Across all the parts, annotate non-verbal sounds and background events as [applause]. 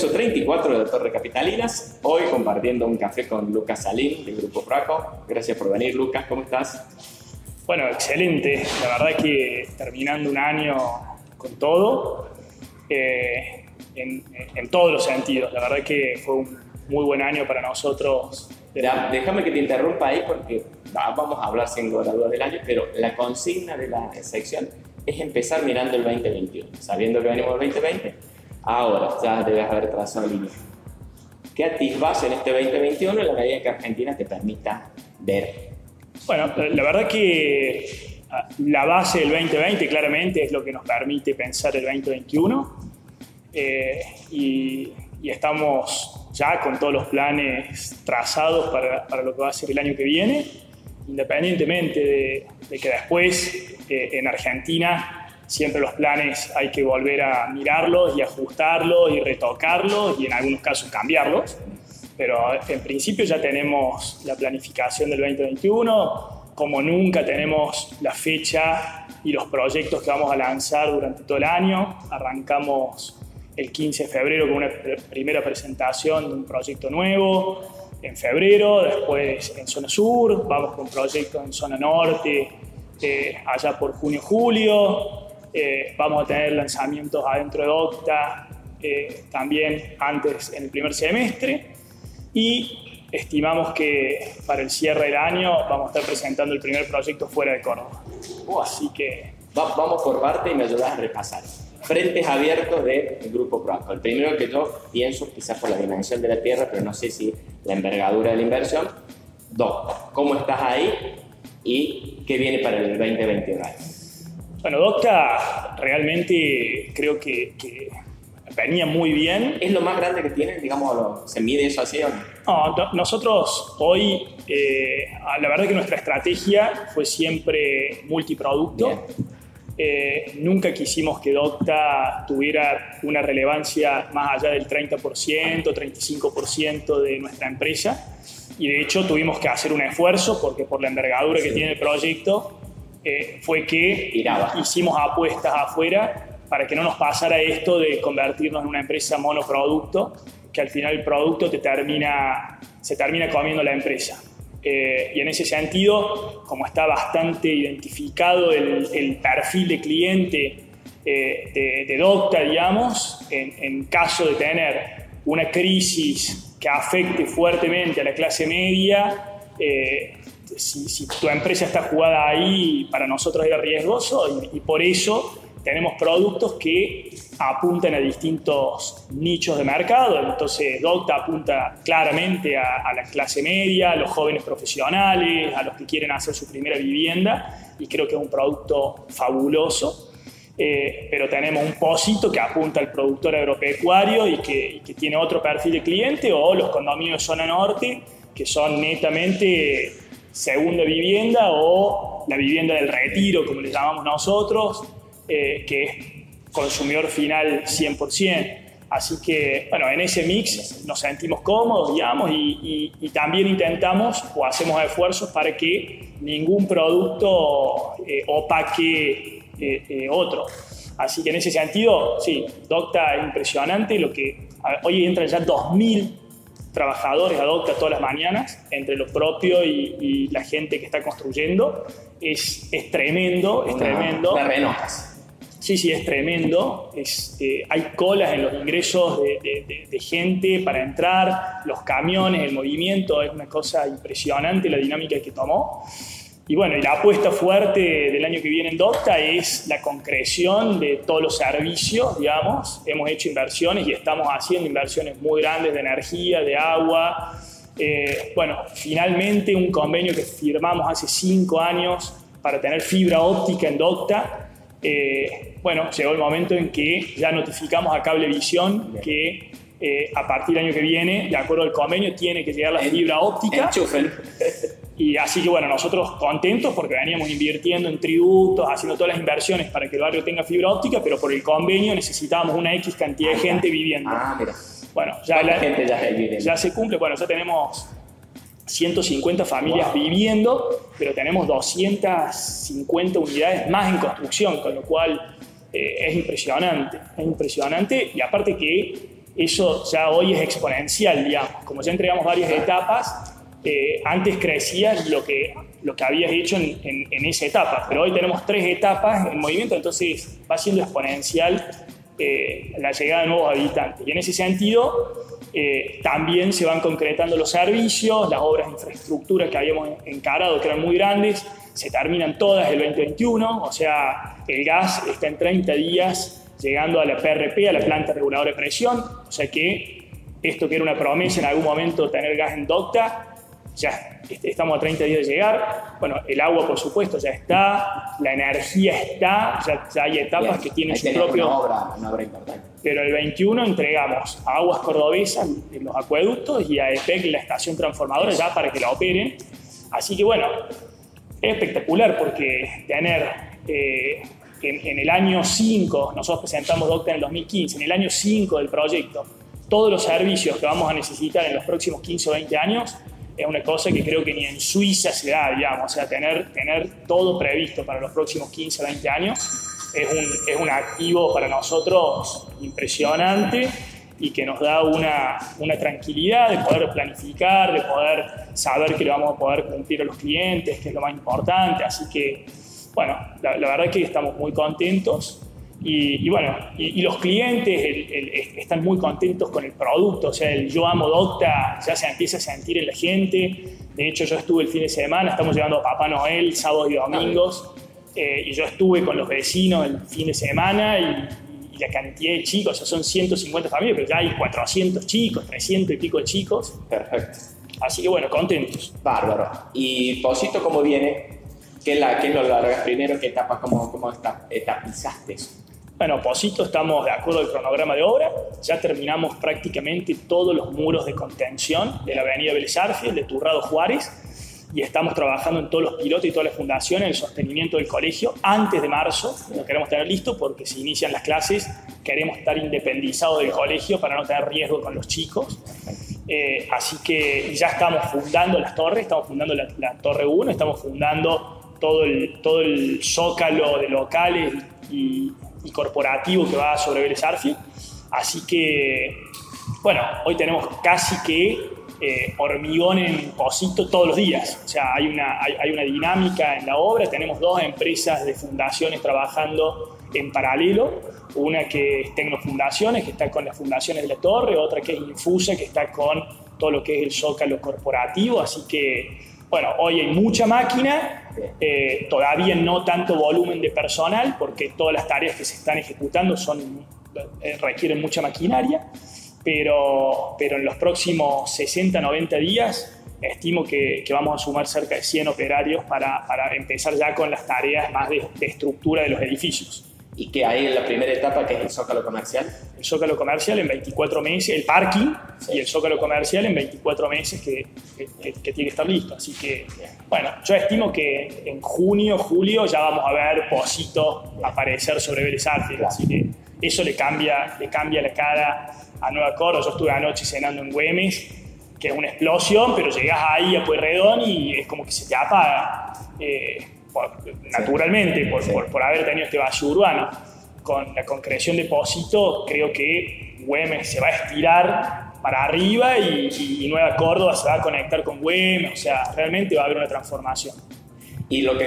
Congreso 34 de Torre Capitalinas, hoy compartiendo un café con Lucas Salín del Grupo Praco. Gracias por venir, Lucas, ¿cómo estás? Bueno, excelente. La verdad que terminando un año con todo, eh, en, en, todos los sentidos. La verdad que fue un muy buen año para nosotros. déjame que te interrumpa ahí porque vamos a hablar sin dudas del año, pero la consigna de la sección es empezar mirando el 2021, sabiendo que venimos del 2020. Ahora ya debes haber trazado línea. ¿Qué atisbas en este 2021 en la medida que Argentina te permita ver? Bueno, la verdad que ah, la base del 2020 claramente es lo que nos permite pensar el 2021 eh, y, estamos ya con todos los planes trazados para, para, lo que va a ser el año que viene, independientemente de, de que después eh, en Argentina siempre los planes hay que volver a mirarlos y ajustarlos y retocarlos y en algunos casos cambiarlos. Pero en principio ya tenemos la planificación del 2021, como nunca tenemos la fecha y los proyectos que vamos a lanzar durante todo el año. Arrancamos el 15 de febrero con una primera presentación de un proyecto nuevo en febrero, después en zona sur, vamos con un proyecto en zona norte eh, allá por junio-julio, eh, vamos a tener lanzamientos adentro de Octa eh, también antes en el primer semestre y estimamos que para el cierre del año vamos a estar presentando el primer proyecto fuera de Córdoba. Así que... vamos por parte y me ayudas a repasar frentes abiertos del grupo ProAco. El primero que yo pienso, quizás por la dimensión de la Tierra, pero no sé si la envergadura de la inversión. Dos, ¿cómo estás ahí y qué viene para el 2021? Bueno, Docta realmente creo que, venía muy bien. ¿Es lo más grande que tienen? Digamos, ¿se mide eso así o no? no nosotros hoy, eh, la verdad que nuestra estrategia fue siempre multiproducto. Eh, nunca quisimos que Docta tuviera una relevancia más allá del 30%, 35% de nuestra empresa. Y de hecho tuvimos que hacer un esfuerzo porque por la envergadura que tiene el proyecto eh, fue que hicimos apuestas afuera para que no nos pasara esto de convertirnos en una empresa monoproducto, que al final el producto te termina, se termina comiendo la empresa. Eh, y en ese sentido, como está bastante identificado el, perfil de cliente eh, de, Docta, digamos, en, caso de tener una crisis que afecte fuertemente a la clase media, eh, si, tu empresa está jugada ahí, para nosotros era riesgoso y por eso tenemos productos que apuntan a distintos nichos de mercado. Entonces, Docta apunta claramente a, la clase media, a los jóvenes profesionales, a los que quieren hacer su primera vivienda, y creo que es un producto fabuloso. Eh, pero tenemos un pocito que apunta al productor agropecuario y que, que, tiene otro perfil de cliente, o los condominios de zona norte, que son netamente segunda vivienda o la vivienda del retiro, como le llamamos nosotros, eh, que es consumidor final 100%. Así que, bueno, en ese mix nos sentimos cómodos, digamos, y, también intentamos o hacemos esfuerzos para que ningún producto eh, opaque eh, otro. Así que en ese sentido, sí, Docta es impresionante. Lo que, hoy entran ya 2.000 trabajadores a Docta todas las mañanas, entre lo propio y, la gente que está construyendo. Es, es tremendo, es tremendo. Sí, sí, es tremendo. Eh, hay colas en los ingresos de, gente para entrar, los camiones, el movimiento, es una cosa impresionante la dinámica que tomó. Y bueno, y la apuesta fuerte del año que viene en Docta es la concreción de todos los servicios, digamos. Hemos hecho inversiones y estamos haciendo inversiones muy grandes de energía, de agua. Eh, bueno, finalmente un convenio que firmamos hace cinco años para tener fibra óptica en Docta eh, bueno, llegó el momento en que ya notificamos a Cablevisión que eh, a partir del año que viene, de acuerdo al convenio, tiene que llegar la fibra óptica. [laughs] Y así que bueno, nosotros contentos porque veníamos invirtiendo en tributos, haciendo todas las inversiones para que el barrio tenga fibra óptica, pero por el convenio necesitábamos una X cantidad de gente viviendo. Ah, mira. Bueno, ya, la, gente ya, ya se cumple, bueno, ya tenemos 150 familias viviendo, pero tenemos 250 unidades más en construcción, con lo cual eh, es impresionante, es impresionante y aparte que eso ya hoy es exponencial, digamos. Como ya entregamos varias etapas, eh, antes crecía lo que, lo que habías hecho en, en, esa etapa, pero hoy tenemos tres etapas en movimiento, entonces va siendo exponencial eh, la llegada de nuevos habitantes. Y en ese sentido, eh, también se van concretando los servicios, las obras de infraestructura que habíamos encarado, que eran muy grandes, se terminan todas el 2021, o sea, el gas está en 30 días llegando a la PRP, a la planta reguladora de presión, o sea que esto que era una promesa en algún momento tener gas en docta, ya estamos a 30 días de llegar. Bueno, el agua, por supuesto, ya está, la energía está, ya, hay etapas que tienen su propio. Una obra, una obra importante. Pero el 21 entregamos a Aguas Cordobesas los acueductos y a EPEC la estación transformadora ya para que la operen. Así que bueno, es espectacular porque tener eh, en, en, el año 5, nosotros presentamos DOCTA en el 2015, en el año 5 del proyecto, todos los servicios que vamos a necesitar en los próximos 15 o 20 años, es una cosa que creo que ni en Suiza se da, digamos, o sea, tener, tener todo previsto para los próximos 15 o 20 años es un, es un activo para nosotros impresionante y que nos da una, una, tranquilidad de poder planificar, de poder saber que le vamos a poder cumplir a los clientes, que es lo más importante. Así que, bueno, la, la verdad es que estamos muy contentos y, bueno, y, los clientes están muy contentos con el producto, o sea, el yo amo Docta ya se empieza a sentir en la gente. De hecho, yo estuve el fin de semana, estamos llevando a Papá Noel sábados y domingos, eh, y yo estuve con los vecinos el fin de semana y, la cantidad de chicos, o sea, son 150 familias, pero ya hay 400 chicos, 300 y pico de chicos. Perfecto. Así que bueno, contentos. Bárbaro. ¿Y Posito cómo viene? ¿Qué, la, qué lo largas primero? ¿Qué etapa, cómo, cómo etapizaste eso? Bueno, Posito estamos de acuerdo al cronograma de obra, ya terminamos prácticamente todos los muros de contención de la avenida el de Turrado Juárez, y estamos trabajando en todos los pilotos y todas las fundaciones, en el sostenimiento del colegio, antes de marzo, lo queremos tener listo porque si inician las clases queremos estar independizados del colegio para no tener riesgo con los chicos. Eh, así que ya estamos fundando las torres, estamos fundando la, Torre 1, estamos fundando todo el, todo el zócalo de locales y y corporativo que va sobre Vélez Así que, bueno, hoy tenemos casi que eh, hormigón en Posito todos los días. O sea, hay una, hay, una dinámica en la obra. Tenemos dos empresas de fundaciones trabajando en paralelo. Una que es Tecnofundaciones, que está con las fundaciones de la torre, otra que es Infusa, que está con todo lo que es el zócalo corporativo. Así que bueno, hoy hay mucha máquina, eh, todavía no tanto volumen de personal, porque todas las tareas que se están ejecutando son, eh, requieren mucha maquinaria, pero, pero en los próximos 60, 90 días estimo que, vamos a sumar cerca de 100 operarios para, para empezar ya con las tareas más de estructura de los edificios y que hay en la primera etapa, que es el zócalo comercial. El zócalo comercial en 24 meses, el parking y el zócalo comercial en 24 meses que, que, tiene que estar listo. Así que, bueno, yo estimo que en junio, julio ya vamos a ver Posito aparecer sobre Vélez así que eso le cambia, le cambia la cara a Nueva Córdoba. Yo estuve anoche cenando en Güemes, que es una explosión, pero llegas ahí a Pueyrredón y es como que se te apaga. Eh, naturalmente, por, por, haber tenido este vacío urbano. Con la concreción de Posito, creo que Güemes se va a estirar para arriba y, Nueva Córdoba se va a conectar con Güemes, o sea, realmente va a haber una transformación. Y lo que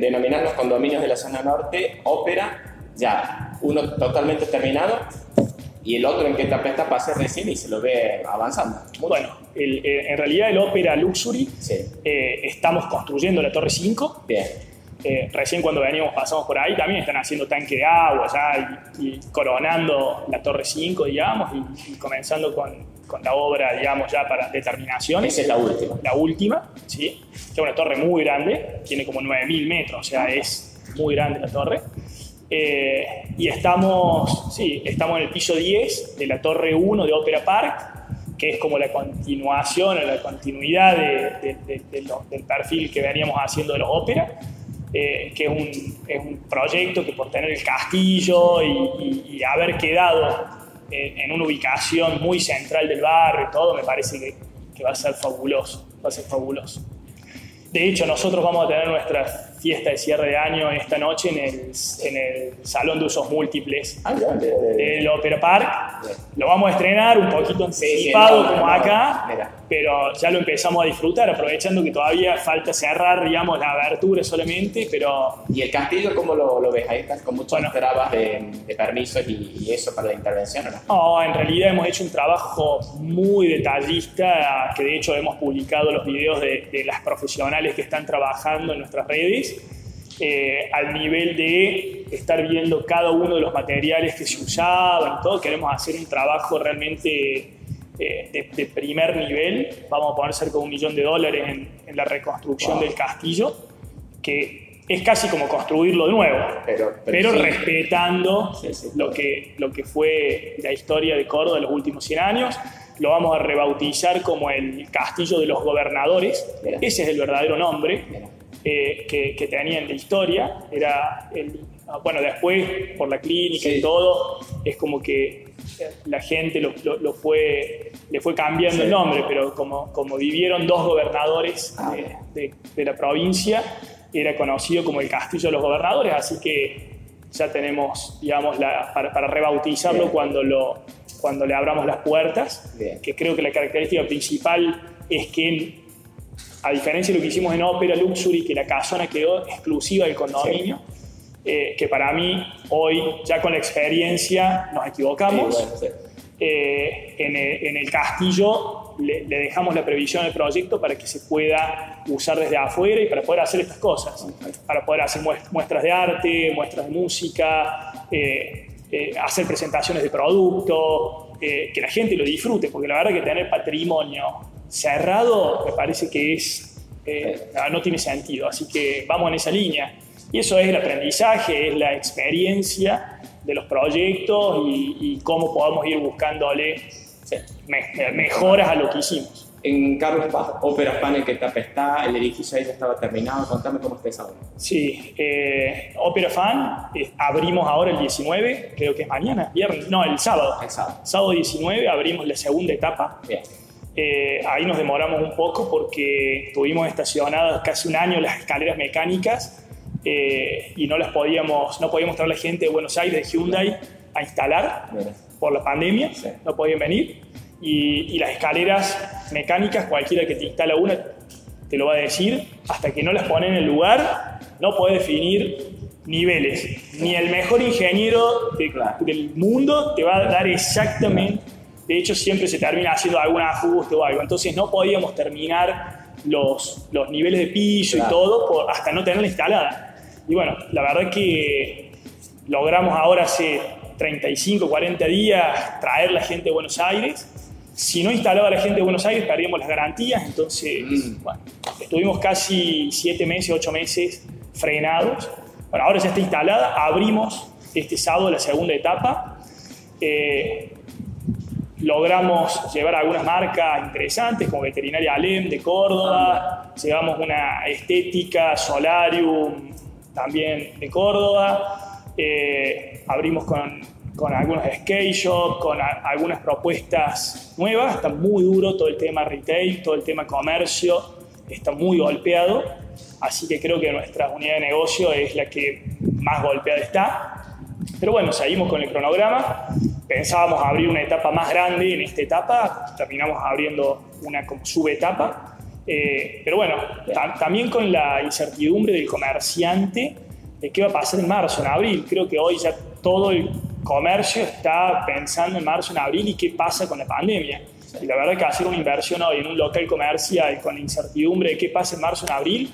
denominan los condominios de la zona norte, ópera, ya, uno totalmente terminado, y el otro en qué etapa está para recién y se lo ve avanzando. Bueno, eh, en realidad el Opera Luxury eh, estamos construyendo la Torre 5. Bien. Eh, recién cuando veníamos pasamos por ahí también están haciendo tanque de agua ya y, coronando la Torre 5, digamos, y, comenzando con, con, la obra, digamos, ya para determinaciones. Esa es la última. La última, sí. Es una torre muy grande, tiene como 9.000 metros, o sea, es muy grande la torre. Eh, y estamos, sí, estamos en el piso 10 de la Torre 1 de Opera Park, que es como la continuación o la continuidad del perfil que veníamos haciendo de los óperas, eh, que es un, es un, proyecto que por tener el castillo y, haber quedado en, una ubicación muy central del barrio y todo, me parece que, que va a ser fabuloso, va a ser fabuloso. De hecho, nosotros vamos a tener nuestra fiesta de cierre de año esta noche en el, en el Salón de Usos Múltiples Ah, del Opera Park. Lo vamos a estrenar un poquito Sí, sí, anticipado no, como no, acá, mira. Pero ya lo empezamos a disfrutar, aprovechando que todavía falta cerrar, digamos, la abertura solamente, pero ¿Y el castillo cómo lo, lo ves? Ahí estás con muchas Bueno. trabas de, de permisos y, y eso para la intervención, ¿o no? En realidad hemos hecho un trabajo muy detallista, que de hecho hemos publicado los videos de, de las profesionales que están trabajando en nuestras redes, eh, al nivel de estar viendo cada uno de los materiales que se usaban y todo. Queremos hacer un trabajo realmente eh, de, de primer nivel. Vamos a poner cerca de un millón de dólares en, en la reconstrucción Wow. del castillo, que es casi como construirlo de nuevo Pero, pero sí. respetando Sí, sí. lo, que, lo que fue la historia de Córdoba en los últimos 100 años. Lo vamos a rebautizar como el Castillo de los Gobernadores. Mira. Ese es el verdadero nombre eh, que, que tenía en la historia. Era el, ah, bueno, después por la clínica Sí. y todo, es como que la gente lo, lo- lo fue, le fue cambiando Sí. el nombre, pero como, como vivieron dos gobernadores Ah, de, de- de la provincia, era conocido como el Castillo de los Gobernadores, así que ya tenemos, digamos, la, para, para rebautizarlo Bien. cuando, lo, cuando le abramos las puertas, Bien. que creo que la característica principal es que, a diferencia de lo que hicimos en Opera Luxury, que la casona quedó exclusiva del condominio, eh, que para mí hoy, ya con la experiencia, nos equivocamos. Sí, bueno, sí. Eh, en, el, castillo le, dejamos la previsión del proyecto para que se pueda usar desde afuera y para poder hacer estas cosas, para poder hacer muest- muestras de arte, muestras de música, eh, eh, hacer presentaciones de producto, que la gente lo disfrute, porque la verdad que tener patrimonio cerrado me parece que es, no, no tiene sentido, así que vamos en esa línea. Y eso es el aprendizaje, es la experiencia de los proyectos y, y cómo podamos ir buscándole me- mejoras a lo que hicimos. En Carlos Paz, Ópera Fan, ¿en qué etapa está? El edificio ahí ya estaba terminado. Contame cómo está esa obra. Sí, eh, Opera Fan, eh, abrimos ahora el 19, creo que es mañana, viernes, no, el sábado. El sábado. Sábado 19 abrimos la segunda etapa. Bien. Eh, ahí nos demoramos un poco porque tuvimos estacionadas casi un año las escaleras mecánicas eh, y no las podíamos, no podíamos traer la gente de Buenos Aires, de Hyundai, a instalar por la pandemia, Sí. no podían venir. Y, y las escaleras mecánicas, cualquiera que te instala una te lo va a decir, hasta que no las pone en el lugar, no puede definir niveles. Ni el mejor ingeniero de- del mundo te va a dar exactamente, de hecho siempre se termina haciendo algún ajuste o algo, entonces no podíamos terminar los, los niveles de piso Claro. y todo por- hasta no tenerla instalada. Y bueno, la verdad que logramos ahora hace 35, 40 días traer la gente de Buenos Aires. Si no instalaba la gente de Buenos Aires, perdíamos las garantías. Entonces, Mm. bueno, estuvimos casi 7 meses, 8 meses frenados. Bueno, ahora ya está instalada. Abrimos este sábado la segunda etapa. Eh, logramos llevar algunas marcas interesantes como Veterinaria Alem de Córdoba, llevamos una estética Solarium también de Córdoba, eh, abrimos con, con algunos skate shop, con a- algunas propuestas nuevas, está muy duro todo el tema retail, todo el tema comercio, está muy golpeado, así que creo que nuestra unidad de negocio es la que más golpeada está. Pero bueno, seguimos con el cronograma. Pensábamos abrir una etapa más grande en esta etapa, terminamos abriendo una como subetapa. Eh, pero bueno, ta- también con la incertidumbre del comerciante de qué va a pasar en marzo, en abril. Creo que hoy ya todo el comercio está pensando en marzo, en abril y qué pasa con la pandemia. Y la verdad que hacer una inversión hoy en un local comercial con la incertidumbre de qué pasa en marzo, en abril,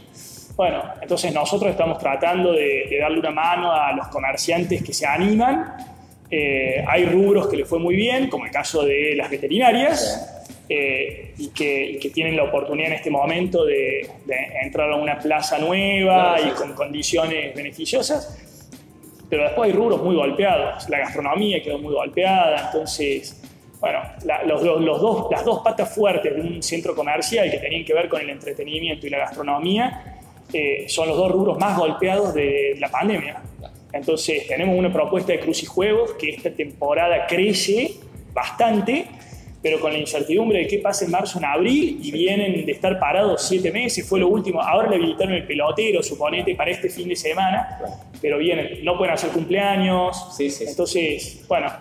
bueno, entonces nosotros estamos tratando de, de darle una mano a los comerciantes que se animan. Eh, hay rubros que les fue muy bien, como el caso de las veterinarias, eh, y, que, y que tienen la oportunidad en este momento de, de entrar a una plaza nueva Claro, sí, y con condiciones beneficiosas. Pero después hay rubros muy golpeados. La gastronomía quedó muy golpeada, entonces, bueno, la- los, los- los dos, las dos patas fuertes de un centro comercial que tenían que ver con el entretenimiento y la gastronomía eh, son los dos rubros más golpeados de la pandemia. Entonces, tenemos una propuesta de Cruz y Juegos que esta temporada crece bastante, pero con la incertidumbre de qué pasa en marzo, en abril, y vienen de estar parados siete meses, fue lo último, ahora le habilitaron el pelotero, suponete, para este fin de semana, pero vienen, no pueden hacer cumpleaños, Sí, sí, sí. entonces, bueno,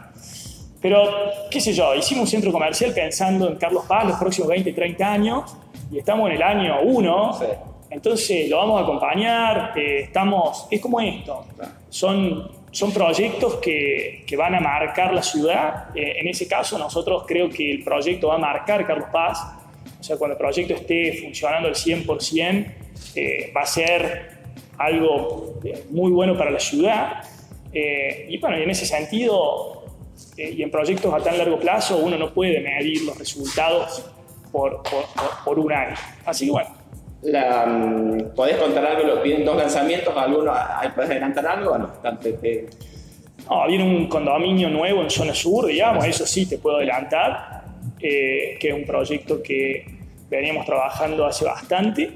pero qué sé yo, hicimos un centro comercial pensando en Carlos Paz los próximos 20, 30 años, y estamos en el año 1, Sí. entonces lo vamos a acompañar, eh, estamos, es como esto, son, son proyectos que, que van a marcar la ciudad. Eh, en ese caso, nosotros creo que el proyecto va a marcar Carlos Paz. O sea, cuando el proyecto esté funcionando al 100%, eh, va a ser algo eh, muy bueno para la ciudad. Eh, y bueno, en ese sentido, eh, y en proyectos a tan largo plazo, uno no puede medir los resultados por, por, por- por un año. Así que bueno, La, mm, ¿Podés contar algo? Lo piden dos lanzamientos, alguno, ah, ¿podés adelantar algo o no? Viene un condominio nuevo en zona sur, digamos, eso sí te puedo adelantar, eh, que es un proyecto que veníamos trabajando hace bastante,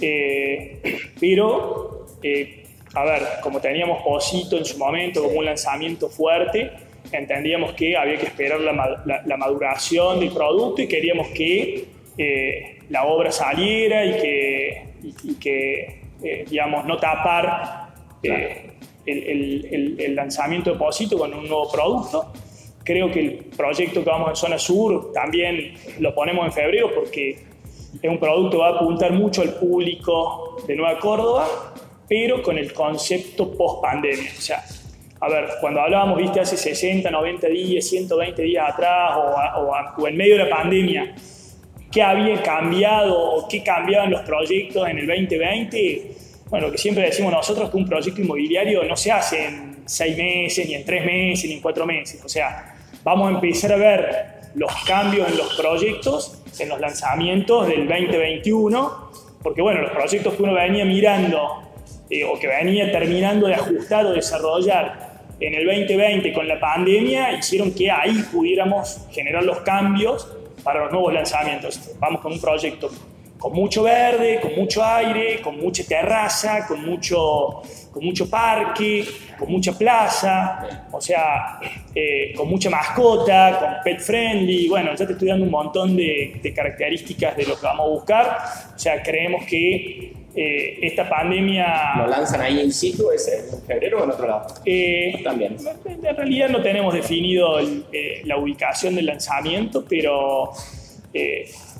eh, [clears throat] pero, eh, a ver, como teníamos Posito en su momento como un lanzamiento fuerte, entendíamos que había que esperar la, ma- la- la maduración del producto y queríamos que eh, la obra saliera y que, y- y que eh, digamos, no tapar eh, el, el- el- el lanzamiento de Posito con un nuevo producto. Creo que el proyecto que vamos en zona sur también lo ponemos en febrero porque es un producto que va a apuntar mucho al público de Nueva Córdoba, pero con el concepto post pandemia. O sea, a ver, cuando hablábamos, viste, hace 60, 90 días, 120 días atrás o, a- o a- o en medio de la pandemia, qué había cambiado o qué cambiaban los proyectos en el 2020. Bueno, lo que siempre decimos nosotros que un proyecto inmobiliario no se hace en seis meses, ni en tres meses, ni en cuatro meses. O sea, vamos a empezar a ver los cambios en los proyectos, en los lanzamientos del 2021, porque bueno, los proyectos que uno venía mirando eh, o que venía terminando de ajustar o desarrollar en el 2020 con la pandemia hicieron que ahí pudiéramos generar los cambios para los nuevos lanzamientos. Vamos con un proyecto con mucho verde, con mucho aire, con mucha terraza, con mucho, con mucho parque, con mucha plaza, o sea, eh, con mucha mascota, con pet friendly. Bueno, ya te estoy dando un montón de, de características de lo que vamos a buscar. O sea, creemos que eh, esta pandemia... ¿Lo lanzan ahí in situ ese en febrero o en otro lado? Eh, También. En realidad no tenemos definido el, eh, la ubicación del lanzamiento, pero,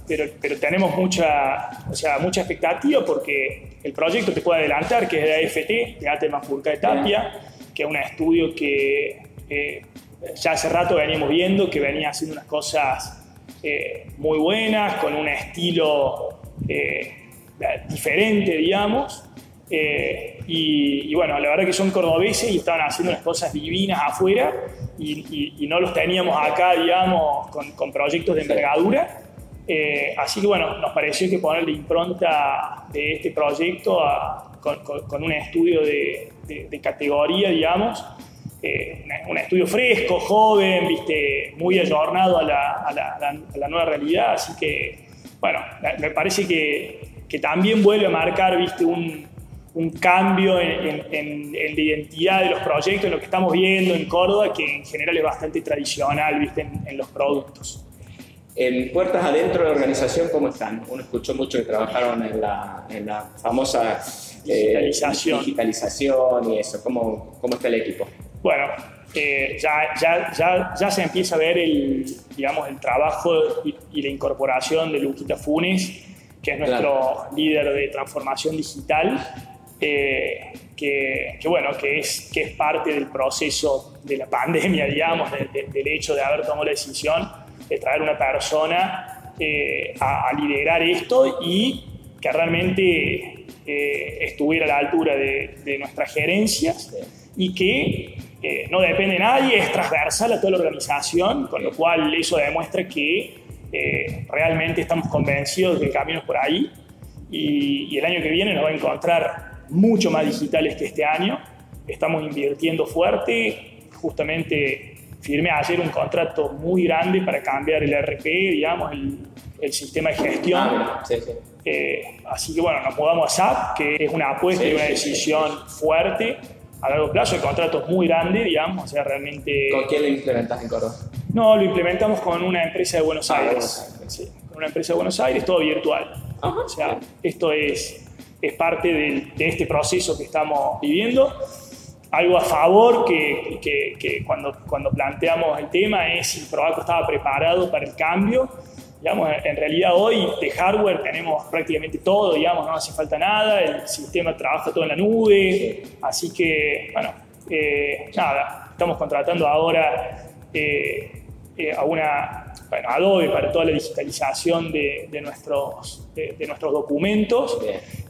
pero, pero tenemos mucha, o sea, mucha expectativa porque el proyecto te puede adelantar, que es de AFT, de Ate Manfurca de Tapia, que es un estudio que ya hace rato veníamos viendo, que venía haciendo unas cosas muy buenas, con un estilo eh, diferente, digamos. Eh, y, y bueno, la verdad que son cordobeses y estaban haciendo unas cosas divinas afuera y, y- y no los teníamos acá, digamos, con, con proyectos de envergadura. Eh, así que bueno, nos pareció que ponerle impronta de este proyecto a- con, con- con un estudio de, de- de categoría, digamos, eh, un- estudio fresco, joven, viste, muy ayornado a la, a la- a la- nueva realidad, así que bueno, me parece que, que también vuelve a marcar, viste, un, un cambio en, en- en- la identidad de los proyectos, en lo que estamos viendo en Córdoba, que en general es bastante tradicional, viste, en, en los productos. En puertas adentro de la organización, ¿cómo están? Uno escuchó mucho que trabajaron en la, en la famosa eh, Digitalización. digitalización y eso. ¿Cómo, ¿Cómo está el equipo? Bueno, eh, ya, ya, ya, ya se empieza a ver el, digamos, el trabajo y, y la incorporación de Luquita Funes, que es nuestro Claro. líder de transformación digital, eh, que, que, bueno, que es, que es parte del proceso de la pandemia, digamos, de- de- del hecho de haber tomado la decisión de traer una persona eh, a, a liderar esto y que realmente eh, estuviera a la altura de, de nuestras gerencias y que eh, no depende de nadie, es transversal a toda la organización, con lo cual eso demuestra que eh, realmente estamos convencidos de que el camino es por ahí y, y el año que viene nos va a encontrar mucho más digitales que este año. Estamos invirtiendo fuerte, justamente firmé ayer un contrato muy grande para cambiar el RP, digamos, el, el sistema de gestión. Ah, sí, sí. Eh, así que bueno, nos mudamos a SAP, que es una apuesta Sí, y una decisión fuerte a largo plazo. El contrato es muy grande, digamos, o sea, realmente ¿Con quién lo implementas en Córdoba? No, lo implementamos con una empresa de Buenos ah, Aires. Sí, con una empresa de Buenos Aires, todo virtual. O sea, esto es, es parte de, este proceso que estamos viviendo. Algo a favor que, que, que, cuando, cuando planteamos el tema es si el Probaco estaba preparado para el cambio. Digamos, en realidad hoy de hardware tenemos prácticamente todo, digamos, no hace falta nada, el sistema trabaja todo en la nube, así que, bueno, eh, nada, estamos contratando ahora eh, eh, a una, bueno, Adobe para toda la digitalización de, nuestros, de, nuestros documentos.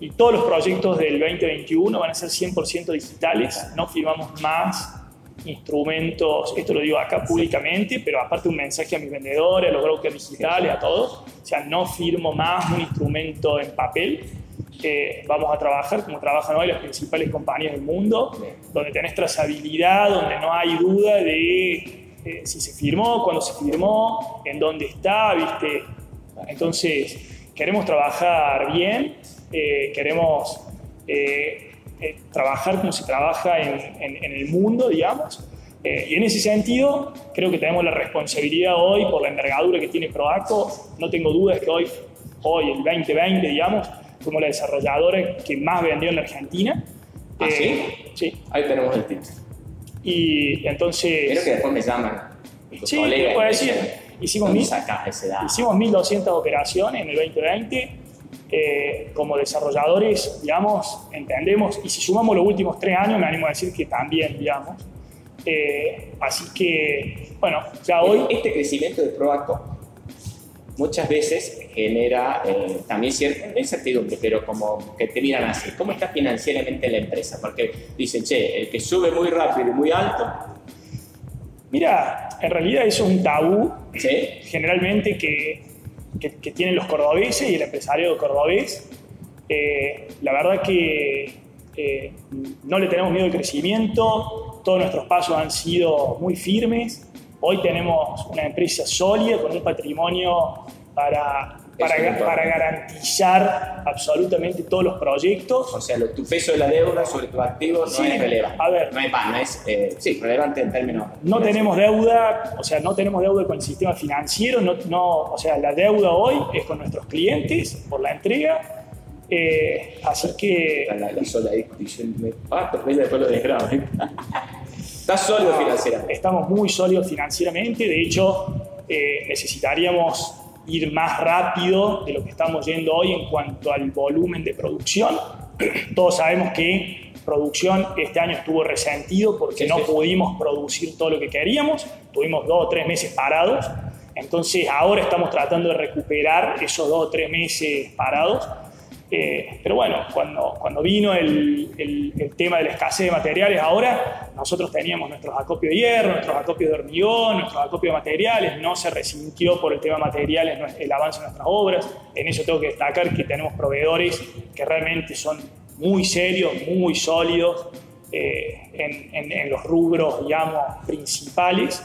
Y todos los proyectos del 2021 van a ser 100% digitales, no firmamos más instrumentos, esto lo digo acá públicamente, pero aparte un mensaje a mis vendedores, a los brokers digitales, a todos, o sea, no firmo más un instrumento en papel, vamos a trabajar como trabajan hoy las principales compañías del mundo, donde tenés trazabilidad, donde no hay duda de eh, si se firmó, cuándo se firmó, en dónde está, ¿viste? Entonces, queremos trabajar bien, eh, queremos eh, trabajar como se trabaja en, el mundo, digamos. y en ese sentido, creo que tenemos la responsabilidad hoy por la envergadura que tiene Proaco. No tengo dudas que hoy, hoy el 2020, digamos, como la desarrolladora que más vendió en la Argentina. ¿Ah, sí? Sí. Ahí tenemos el tip. Y entonces... Creo que después me llaman. Sí, te puedo decir. Hicimos, mil, hicimos 1.200 operaciones en el 2020. Eh, como desarrolladores, digamos, entendemos, y si sumamos los últimos tres años, me animo a decir que también, digamos. Eh, así que, bueno, ya hoy... Este crecimiento de ProActo muchas veces genera eh, también cierta incertidumbre, pero como que te miran así, ¿cómo está financieramente la empresa? Porque dicen, che, el que sube muy rápido y muy alto. Mira, en realidad eso es un tabú, generalmente que, que, tienen los cordobeses y el empresario cordobés. Eh, la verdad que eh, no le tenemos miedo al crecimiento, todos nuestros pasos han sido muy firmes, Hoy tenemos una empresa sólida con un patrimonio para, para, para garantizar absolutamente todos los proyectos. O sea, tu peso de la deuda sobre tu activo no es relevante. A ver, no, es, no es eh, sí, relevante en términos. No tenemos deuda, o sea, no tenemos deuda con el sistema financiero, no, no, o sea, la deuda hoy es con nuestros clientes por la entrega. Eh, así que. La, la sola discusión. Ah, después lo desgrabo. ¿Estás sólido financieramente? Estamos muy sólidos financieramente. De hecho, eh, necesitaríamos ir más rápido de lo que estamos yendo hoy en cuanto al volumen de producción. [clears throat] Todos sabemos que producción este año estuvo resentido porque no pudimos producir todo lo que queríamos. Tuvimos dos o tres meses parados. Entonces ahora estamos tratando de recuperar esos dos o tres meses parados eh, pero bueno, cuando, cuando vino el, el, tema de la escasez de materiales, ahora nosotros teníamos nuestros acopios de hierro, nuestros acopios de hormigón, nuestros acopios de materiales, no se resintió por el tema de materiales el avance de nuestras obras. En eso tengo que destacar que tenemos proveedores que realmente son muy serios, muy sólidos eh, en, en, los rubros, digamos, principales.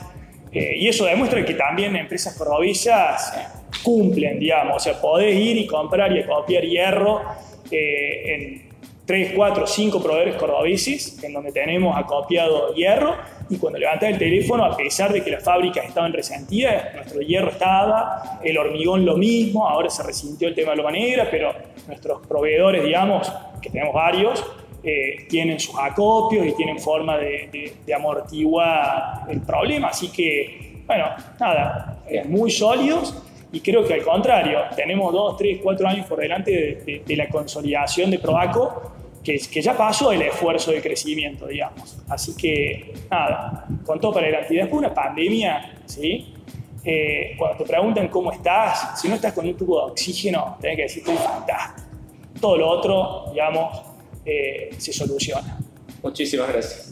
Eh, y eso demuestra que también empresas cordobesas cumplen, digamos. O sea, podés ir y comprar y copiar hierro eh, en 3, 4, 5 proveedores cordobeses, en donde tenemos acopiado hierro, y cuando levantás el teléfono, a pesar de que las fábricas estaban resentidas, nuestro hierro estaba, el hormigón lo mismo, ahora se resintió el tema de loma negra, pero nuestros proveedores, digamos, que tenemos varios, eh, tienen sus acopios y tienen forma de, de, amortiguar el problema. Así que, bueno, nada, muy sólidos y creo que al contrario, tenemos dos, tres, cuatro años por delante de, la consolidación de Proaco, que, que, ya pasó el esfuerzo de crecimiento, digamos. Así que, nada, con todo para adelante. Y después una pandemia, ¿sí? Eh, cuando te preguntan cómo estás, si no estás con un tubo de oxígeno, tenés que decir, estoy fantástico. Todo lo otro, digamos, eh, se soluciona. Muchísimas gracias.